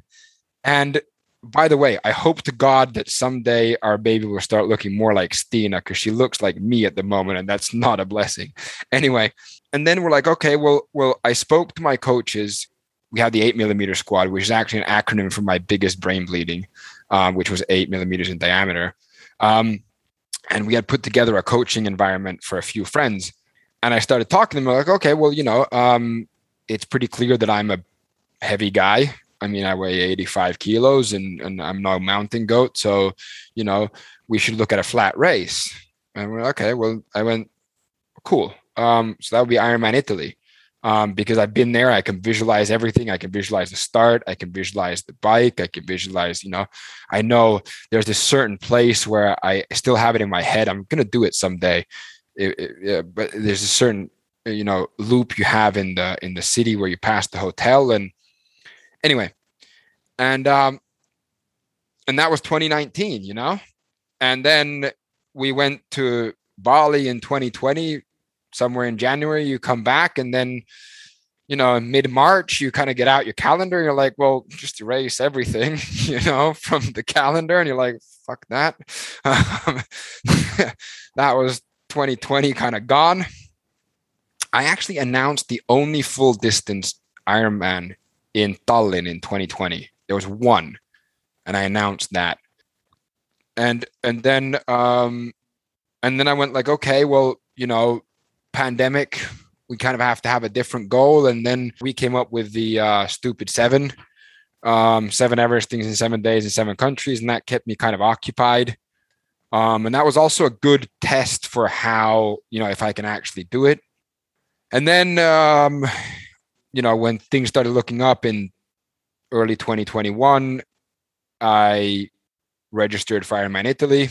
and by the way, I hope to God that someday our baby will start looking more like Stina because she looks like me at the moment, and that's not a blessing. Anyway, and then we're like, okay, well, well, I spoke to my coaches. We have the eight millimeter squad, which is actually an acronym for my biggest brain bleeding, um, which was eight millimeters in diameter. Um, and we had put together a coaching environment for a few friends. And I started talking to them like, okay, well, you know, um, it's pretty clear that I'm a heavy guy I mean, I weigh 85 kilos and, and I'm no mountain goat. So, you know, we should look at a flat race. And we're okay. Well, I went, cool. Um, so that would be Ironman Italy. Um, because I've been there, I can visualize everything. I can visualize the start. I can visualize the bike. I can visualize, you know, I know there's this certain place where I still have it in my head. I'm going to do it someday. It, it, but there's a certain, you know, loop you have in the, in the city where you pass the hotel and anyway, and um, and that was 2019, you know, and then we went to Bali in 2020, somewhere in January. You come back, and then you know, mid March, you kind of get out your calendar. You're like, well, just erase everything, you know, from the calendar. And you're like, fuck that. Um, that was 2020 kind of gone. I actually announced the only full distance Ironman in Tallinn in 2020. There was one, and I announced that. And and then um, and then I went like, okay, well, you know, pandemic, we kind of have to have a different goal. And then we came up with the uh, stupid seven, um, seven Everestings in seven days in seven countries, and that kept me kind of occupied. Um, and that was also a good test for how you know if I can actually do it. And then um, you know, when things started looking up in early 2021, I registered for Ironman Italy,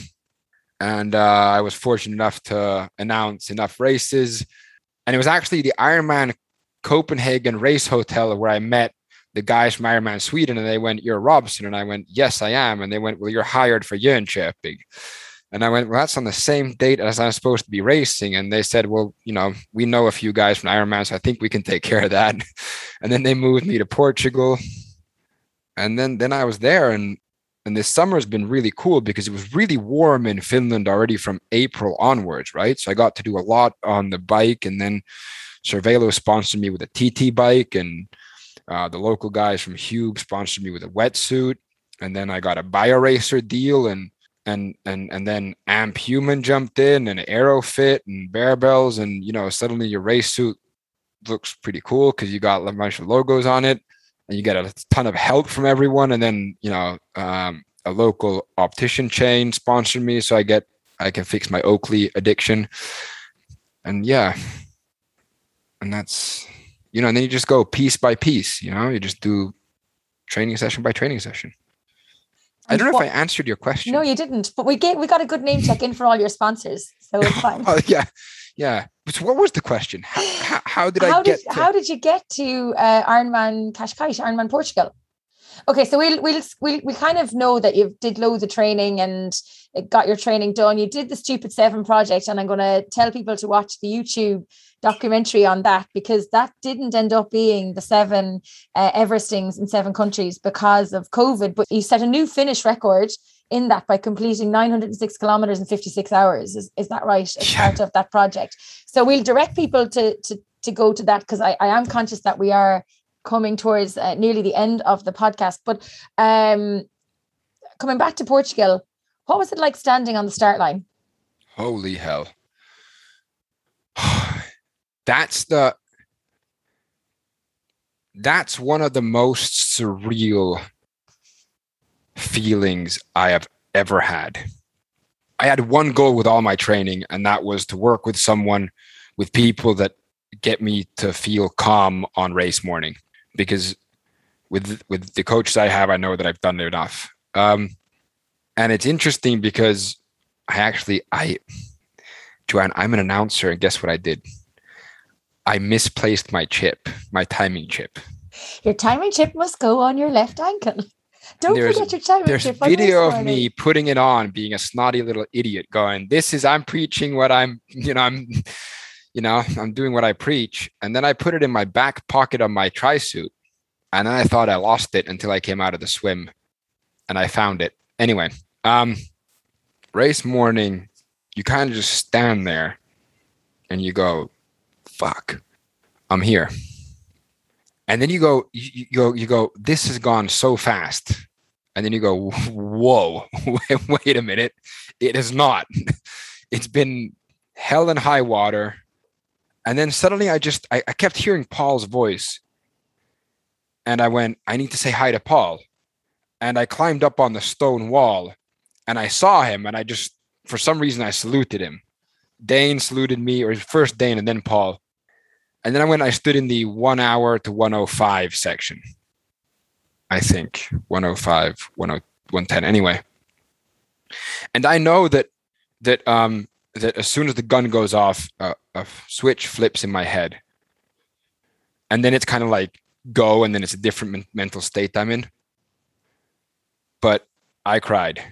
and uh, I was fortunate enough to announce enough races. And it was actually the Ironman Copenhagen race hotel where I met the guys from Ironman Sweden, and they went, "You're Robson," and I went, "Yes, I am." And they went, "Well, you're hired for Jönköping." And I went, well, that's on the same date as I'm supposed to be racing. And they said, well, you know, we know a few guys from Ironman, so I think we can take care of that. and then they moved me to Portugal. And then then I was there and and this summer has been really cool because it was really warm in Finland already from April onwards, right? So I got to do a lot on the bike and then Cervelo sponsored me with a TT bike and uh, the local guys from Huub sponsored me with a wetsuit. And then I got a BioRacer deal and and and and then amp human jumped in and aerofit and Barebells and you know suddenly your race suit looks pretty cool because you got a bunch of logos on it and you get a ton of help from everyone and then you know um, a local optician chain sponsored me so i get i can fix my oakley addiction and yeah and that's you know and then you just go piece by piece you know you just do training session by training session I don't know what, if I answered your question. No, you didn't. But we get we got a good name check in for all your sponsors, so it's fine. oh, yeah, yeah. So what was the question? How, how, how did how I get? To... How did you get to uh, Ironman Cascais, Ironman Portugal? Okay, so we'll we'll we we kind of know that you did loads of training and got your training done. You did the Stupid Seven project, and I'm going to tell people to watch the YouTube documentary on that because that didn't end up being the seven uh, Everestings in seven countries because of COVID. But you set a new finish record in that by completing 906 kilometers in 56 hours. Is, is that right? As Yeah. part of that project. So we'll direct people to to to go to that because I, I am conscious that we are coming towards uh, nearly the end of the podcast. But um, coming back to Portugal, what was it like standing on the start line? Holy hell. That's the that's one of the most surreal feelings I have ever had. I had one goal with all my training, and that was to work with someone, with people that get me to feel calm on race morning. Because with with the coaches I have, I know that I've done enough. Um, and it's interesting because I actually I Joanne, I'm an announcer, and guess what I did? I misplaced my chip, my timing chip. Your timing chip must go on your left ankle. Don't There's- forget your timing There's video of me putting it on, being a snotty little idiot, going, "This is I'm preaching what I'm, you know, I'm, you know, I'm doing what I preach." And then I put it in my back pocket of my tri suit, and then I thought I lost it until I came out of the swim, and I found it. Anyway, um, race morning, you kind of just stand there, and you go, "Fuck, I'm here." And then you go, you, you go, you go. This has gone so fast and then you go, whoa, wait a minute. It is not. It's been hell and high water. And then suddenly I just, I, I kept hearing Paul's voice. And I went, I need to say hi to Paul. And I climbed up on the stone wall and I saw him. And I just, for some reason, I saluted him. Dane saluted me, or first Dane and then Paul. And then I went, I stood in the one hour to 105 section. I think 105, 110 anyway. And I know that that um that as soon as the gun goes off, uh, a switch flips in my head. And then it's kind of like go and then it's a different men- mental state I'm in. But I cried.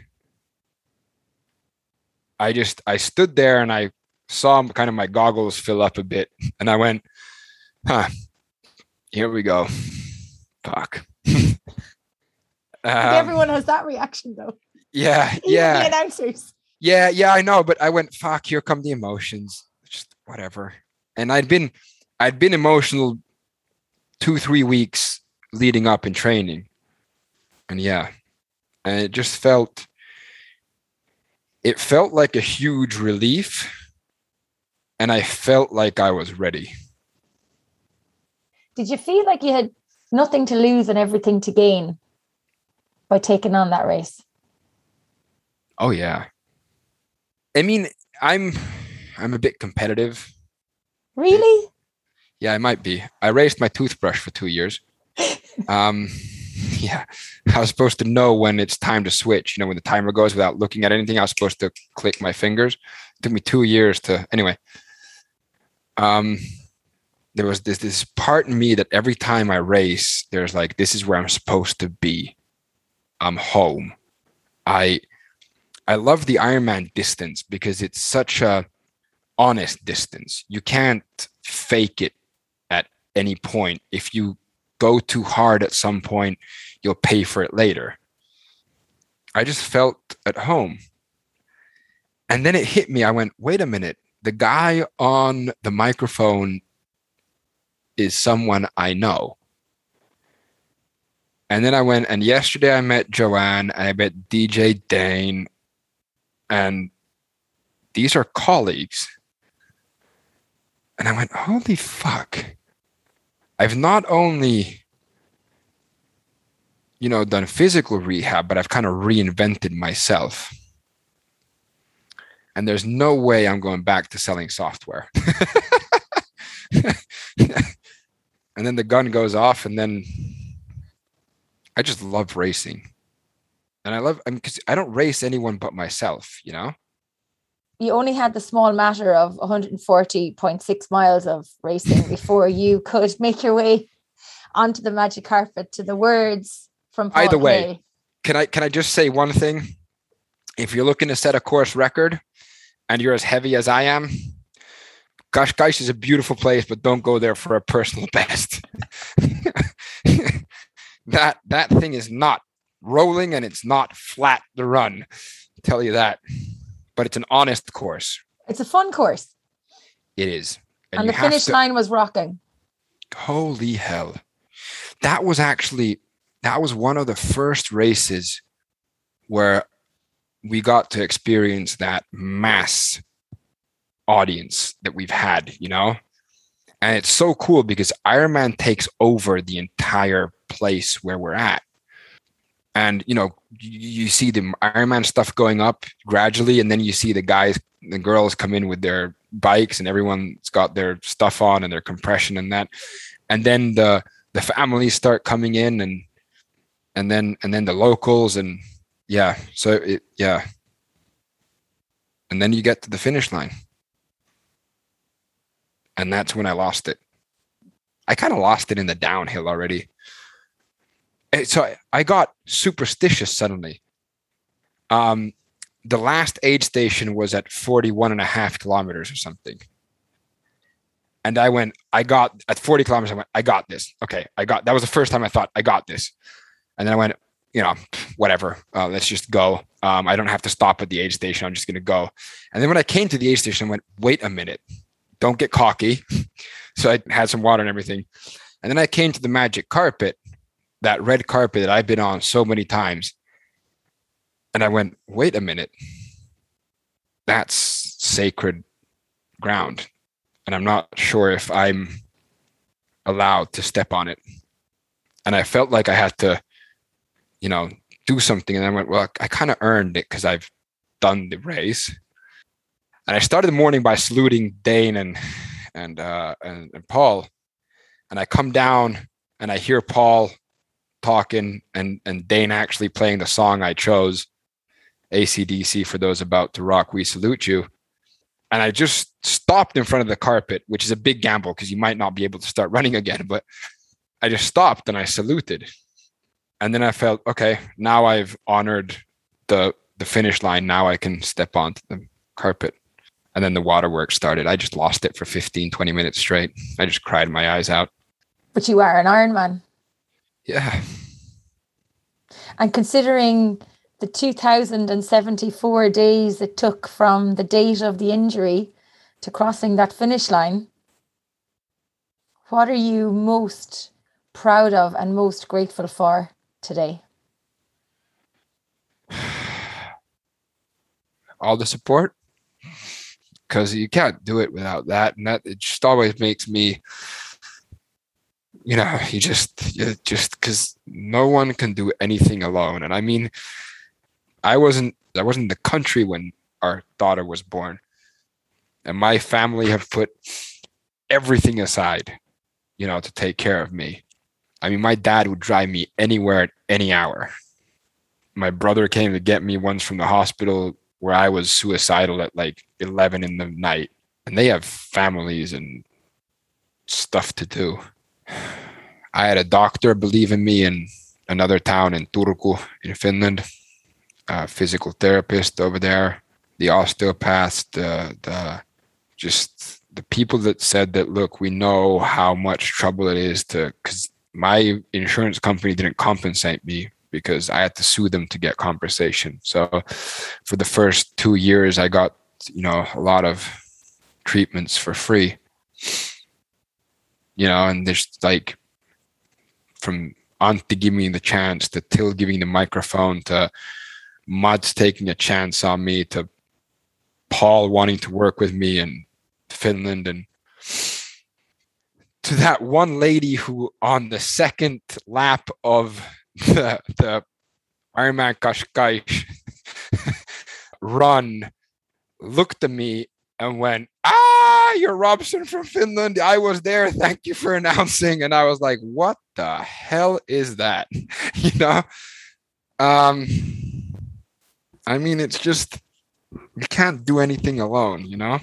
I just I stood there and I saw kind of my goggles fill up a bit and I went, "Huh. Here we go. Fuck." Um, everyone has that reaction though. yeah, Even the yeah, announcers. yeah, yeah. I know, but I went, "Fuck!" Here come the emotions. Just whatever. And I'd been, I'd been emotional two, three weeks leading up in training, and yeah, and it just felt, it felt like a huge relief, and I felt like I was ready. Did you feel like you had nothing to lose and everything to gain by taking on that race? Oh yeah. I mean, I'm, I'm a bit competitive. Really? Yeah, I might be. I raised my toothbrush for two years. Um, yeah, I was supposed to know when it's time to switch. You know, when the timer goes without looking at anything, I was supposed to click my fingers. It took me two years to. Anyway, um, there was this this part in me that every time I race, there's like this is where I'm supposed to be. I'm home. I I love the Ironman distance because it's such a honest distance. You can't fake it at any point. If you go too hard at some point, you'll pay for it later. I just felt at home. And then it hit me. I went, wait a minute. The guy on the microphone is someone I know. And then I went, and yesterday I met Joanne and I met DJ Dane. And these are colleagues. And I went, holy fuck. I've not only, you know, done physical rehab, but I've kind of reinvented myself. And there's no way I'm going back to selling software. and then the gun goes off, and then I just love racing. And I love, I because I don't race anyone but myself, you know? You only had the small matter of 140.6 miles of racing before you could make your way onto the magic carpet to the words from Paul Either way, can I can I just say one thing? If you're looking to set a course record and you're as heavy as I am, Cascais is a beautiful place, but don't go there for a personal best. that that thing is not rolling and it's not flat the run. I'll tell you that. But it's an honest course. It's a fun course. It is. And, you the finish to- line was rocking. holy hell that was actually that was one of the first races where we got to experience that mass audience that we've had you know? And it's so cool because Iron Man takes over the entire place where we're at. And you know you, see the Iron Man stuff going up gradually and then you see the guys the girls come in with their bikes and everyone's got their stuff on and their compression and that. And then the the families start coming in and and then and then the locals and yeah so it yeah. And then you get to the finish line and that's when i lost it i kind of lost it in the downhill already Eh, so I- got superstitious suddenly um the last aid station was at 41 and a half kilometers or something and I went, I got at 40 kilometers, I went, I got this. Okay, I got that was the first time I thought I got this. And then I went, you know, whatever, uh, let's just go. Um, I don't have to stop at the aid station. I'm just gonna go. And then when I came to the aid station, I went, wait a minute, don't get cocky. so I had some water and everything. And then I came to the magic carpet, that red carpet that I've been on so many times. And I went, wait a minute, that's sacred ground and I'm not sure if I'm allowed to step on it. And I felt like I had to, you know, do something. And I went, well, I kind of earned it because I've done the race. And I started the morning by saluting Dane and and uh, and, and Paul. And I come down and I hear Paul talking and and Dane actually playing the song I chose, ACDC for those about to rock. We salute you and I just stopped in front of the carpet, which is a big gamble because you might not be able to start running again. But I just stopped and I saluted, and then I felt okay. Now I've honored the the finish line. Now I can step onto the carpet, and then the waterworks started. I just lost it for 15, 20 minutes straight. I just cried my eyes out. But you are an Ironman. Yeah, And considering the 2074 days it took from the date of the injury to crossing that finish line, what are you most proud of and most grateful for today? all the support because you can't do it without that and that it just always makes me you know you just you just because no one can do anything alone and i mean i wasn't i wasn't in the country when our daughter was born and my family have put everything aside you know to take care of me. I mean my dad would drive me anywhere at any hour. My brother came to get me once from the hospital where I was suicidal at like 11 in the night. And they have families and stuff to do. I had a doctor believe in me in another town in Turku in Finland, a physical therapist over there, the osteopaths, the, the just the people that said that, look, we know how much trouble it is to, because my insurance company didn't compensate me because I had to sue them to get compensation. So for the first two years, I got, you know, a lot of treatments for free. You know, and there's like from Antti giving the chance to Till giving the microphone to Mads taking a chance on me to Paul wanting to work with me in Finland and to that one lady who on the second lap of the the Ironman Cascais run looked at me and went, Ah, you're Robson from Finland. I was there. Thank you for announcing. And I was like, what the hell is that? you know? Um I mean, it's just you can't do anything alone, you know?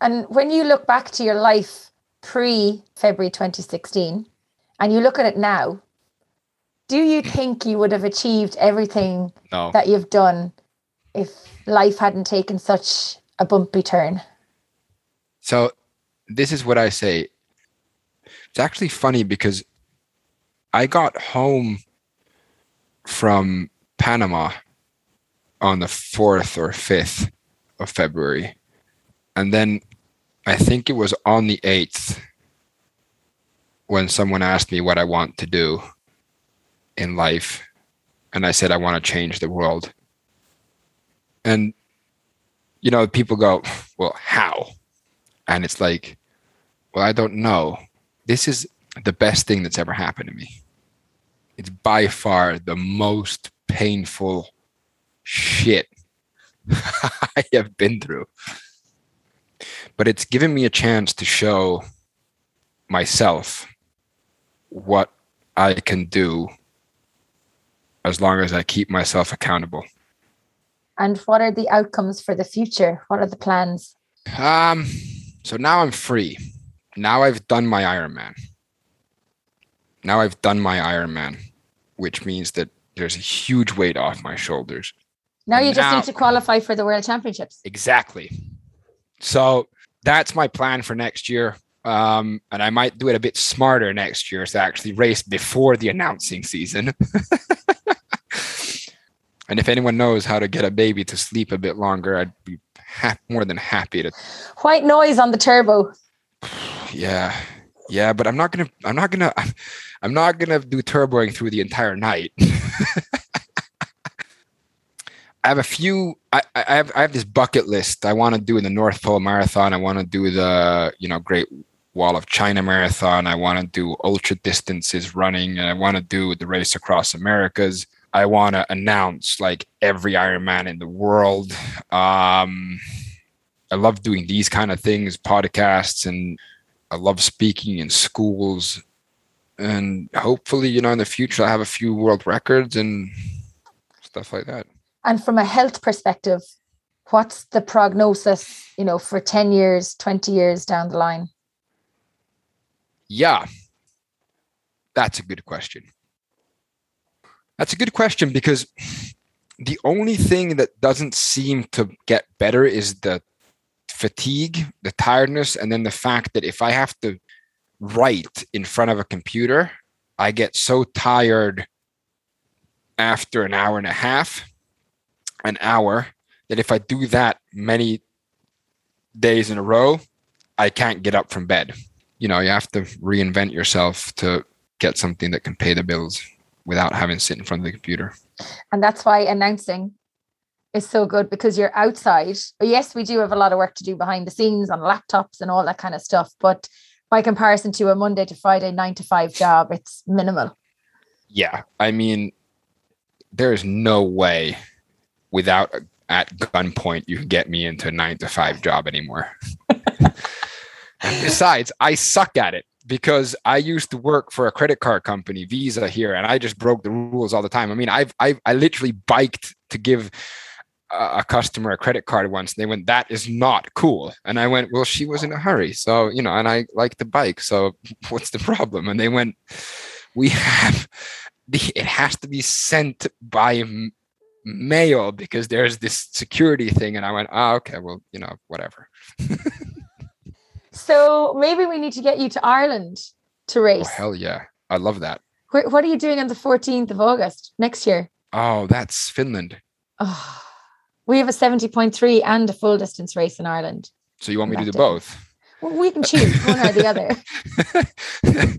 And when you look back to your life pre February 2016 and you look at it now, do you think you would have achieved everything No. that you've done if life hadn't taken such a bumpy turn? So this is what I say. It's actually funny because I got home from Panama on the 4th or 5th of February. And then I think it was on the 8th when someone asked me what I want to do in life. And I said, I want to change the world. And, you know, people go, well, how? And it's like, well, I don't know. This is the best thing that's ever happened to me. It's by far the most painful shit I have been through. But it's given me a chance to show myself what I can do as long as I keep myself accountable. And what are the outcomes for the future? What are the plans? Um, so now I'm free. Now I've done my Ironman. Now I've done my Ironman, which means that there's a huge weight off my shoulders. Now you just now, need to qualify for the World Championships. Exactly. So that's my plan for next year. Um, and I might do it a bit smarter next year to actually race before the announcing season. and if anyone knows how to get a baby to sleep a bit longer, I'd be ha- more than happy to. White noise on the turbo. Yeah, yeah, but I'm not gonna. I'm not gonna. I'm, I'm not gonna do turboing through the entire night. I have a few. I, I have I have this bucket list. I want to do the North Pole Marathon. I want to do the you know Great Wall of China Marathon. I want to do ultra distances running, and I want to do the race across Americas. I want to announce like every Ironman in the world. Um, I love doing these kind of things, podcasts, and I love speaking in schools. And hopefully, you know, in the future, I have a few world records and stuff like that. And from a health perspective, what's the prognosis, you know, for 10 years, 20 years down the line? Yeah, that's a good question. That's a good question because the only thing that doesn't seem to get better is the fatigue, the tiredness, and then the fact that if I have to write in front of a computer, I get so tired after an hour and a half an hour that if I do that many days in a row, I can't get up from bed. You know, you have to reinvent yourself to get something that can pay the bills without having to sit in front of the computer. And that's why announcing is so good because you're outside. Yes, we do have a lot of work to do behind the scenes on laptops and all that kind of stuff, but by comparison to a Monday to Friday nine to five job, it's minimal. Yeah. I mean, there is no way without at gunpoint you can get me into a nine to five job anymore. besides, I suck at it because I used to work for a credit card company, Visa here, and I just broke the rules all the time. I mean, I've, I've I literally biked to give a, customer a credit card once. And they went, "That is not cool," and I went, "Well, she was in a hurry, so you know, and I like the bike, so what's the problem?" And they went, "We have." the, it has to be sent by mail because there's this security thing. And I went, oh, okay, well, you know, whatever. so maybe we need to get you to Ireland to oh, race. Oh, hell yeah. I love that. Where, what are you doing on the 14th of August next year? Oh, that's Finland. Oh, we have a 70.3 and a full distance race in Ireland. So you want me to do day. both? Well, we can choose one or the other.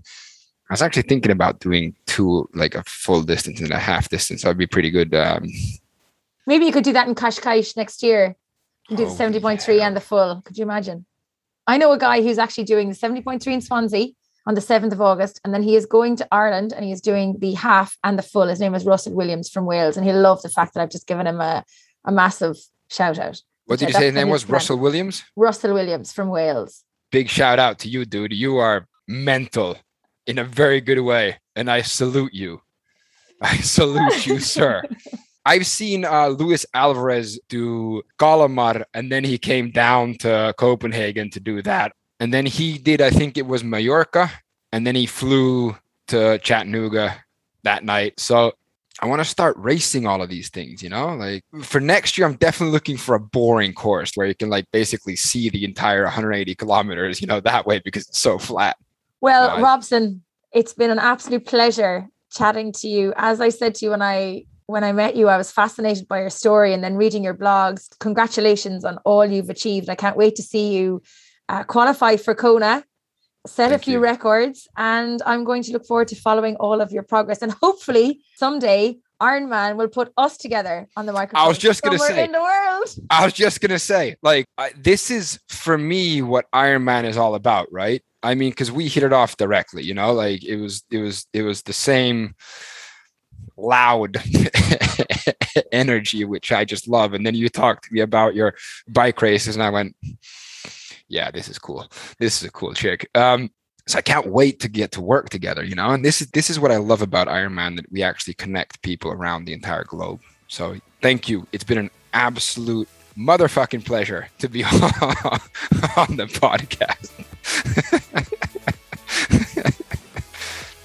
I was actually thinking about doing two, like a full distance and a half distance. That would be pretty good. Um, Maybe you could do that in Cascais next year. You do oh, the 70.3 yeah. and the full. Could you imagine? I know a guy who's actually doing the 70.3 in Swansea on the 7th of August, and then he is going to Ireland and he is doing the half and the full. His name is Russell Williams from Wales, and he loved the fact that I've just given him a, a massive shout out. What did you say his name was? Plan. Russell Williams? Russell Williams from Wales. Big shout out to you, dude. You are mental in a very good way. And I salute you. I salute you, sir. I've seen uh, Luis Alvarez do Ghalear, and then he came down to Copenhagen to do that. And then he did, I think it was Mallorca, and then he flew to Chattanooga that night. So I want to start racing all of these things, you know? Like for next year, I'm definitely looking for a boring course where you can like basically see the entire 180 kilometers, you know, that way because it's so flat. Well, uh, Robson, it's been an absolute pleasure chatting to you. As I said to you when I when I met you, I was fascinated by your story and then reading your blogs. Congratulations on all you've achieved. I can't wait to see you uh, qualify for Kona, set Thank a few you. records, and I'm going to look forward to following all of your progress. And hopefully, someday Ironman will put us together on the microphone. I was just going to say in the world. I was just going to say, like, I, this is for me what Ironman is all about, right? I mean, because we hit it off directly, you know, like it was, it was, it was the same loud energy, which I just love. And then you talked to me about your bike races, and I went, "Yeah, this is cool. This is a cool chick." Um, so I can't wait to get to work together, you know. And this is this is what I love about Ironman that we actually connect people around the entire globe. So thank you. It's been an absolute motherfucking pleasure to be on, on the podcast.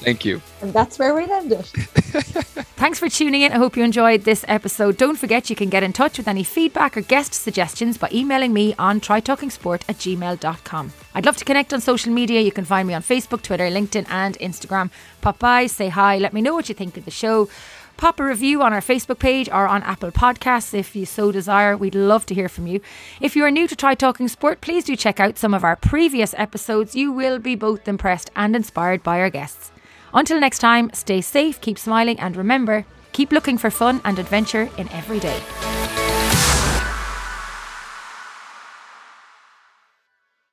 Thank you. And that's where we end it. Thanks for tuning in. I hope you enjoyed this episode. Don't forget you can get in touch with any feedback or guest suggestions by emailing me on trytalkingsport at gmail.com. I'd love to connect on social media. You can find me on Facebook, Twitter, LinkedIn, and Instagram. Pop by, say hi, let me know what you think of the show. Pop a review on our Facebook page or on Apple Podcasts if you so desire. We'd love to hear from you. If you are new to Try Talking Sport, please do check out some of our previous episodes. You will be both impressed and inspired by our guests. Until next time, stay safe, keep smiling, and remember, keep looking for fun and adventure in every day.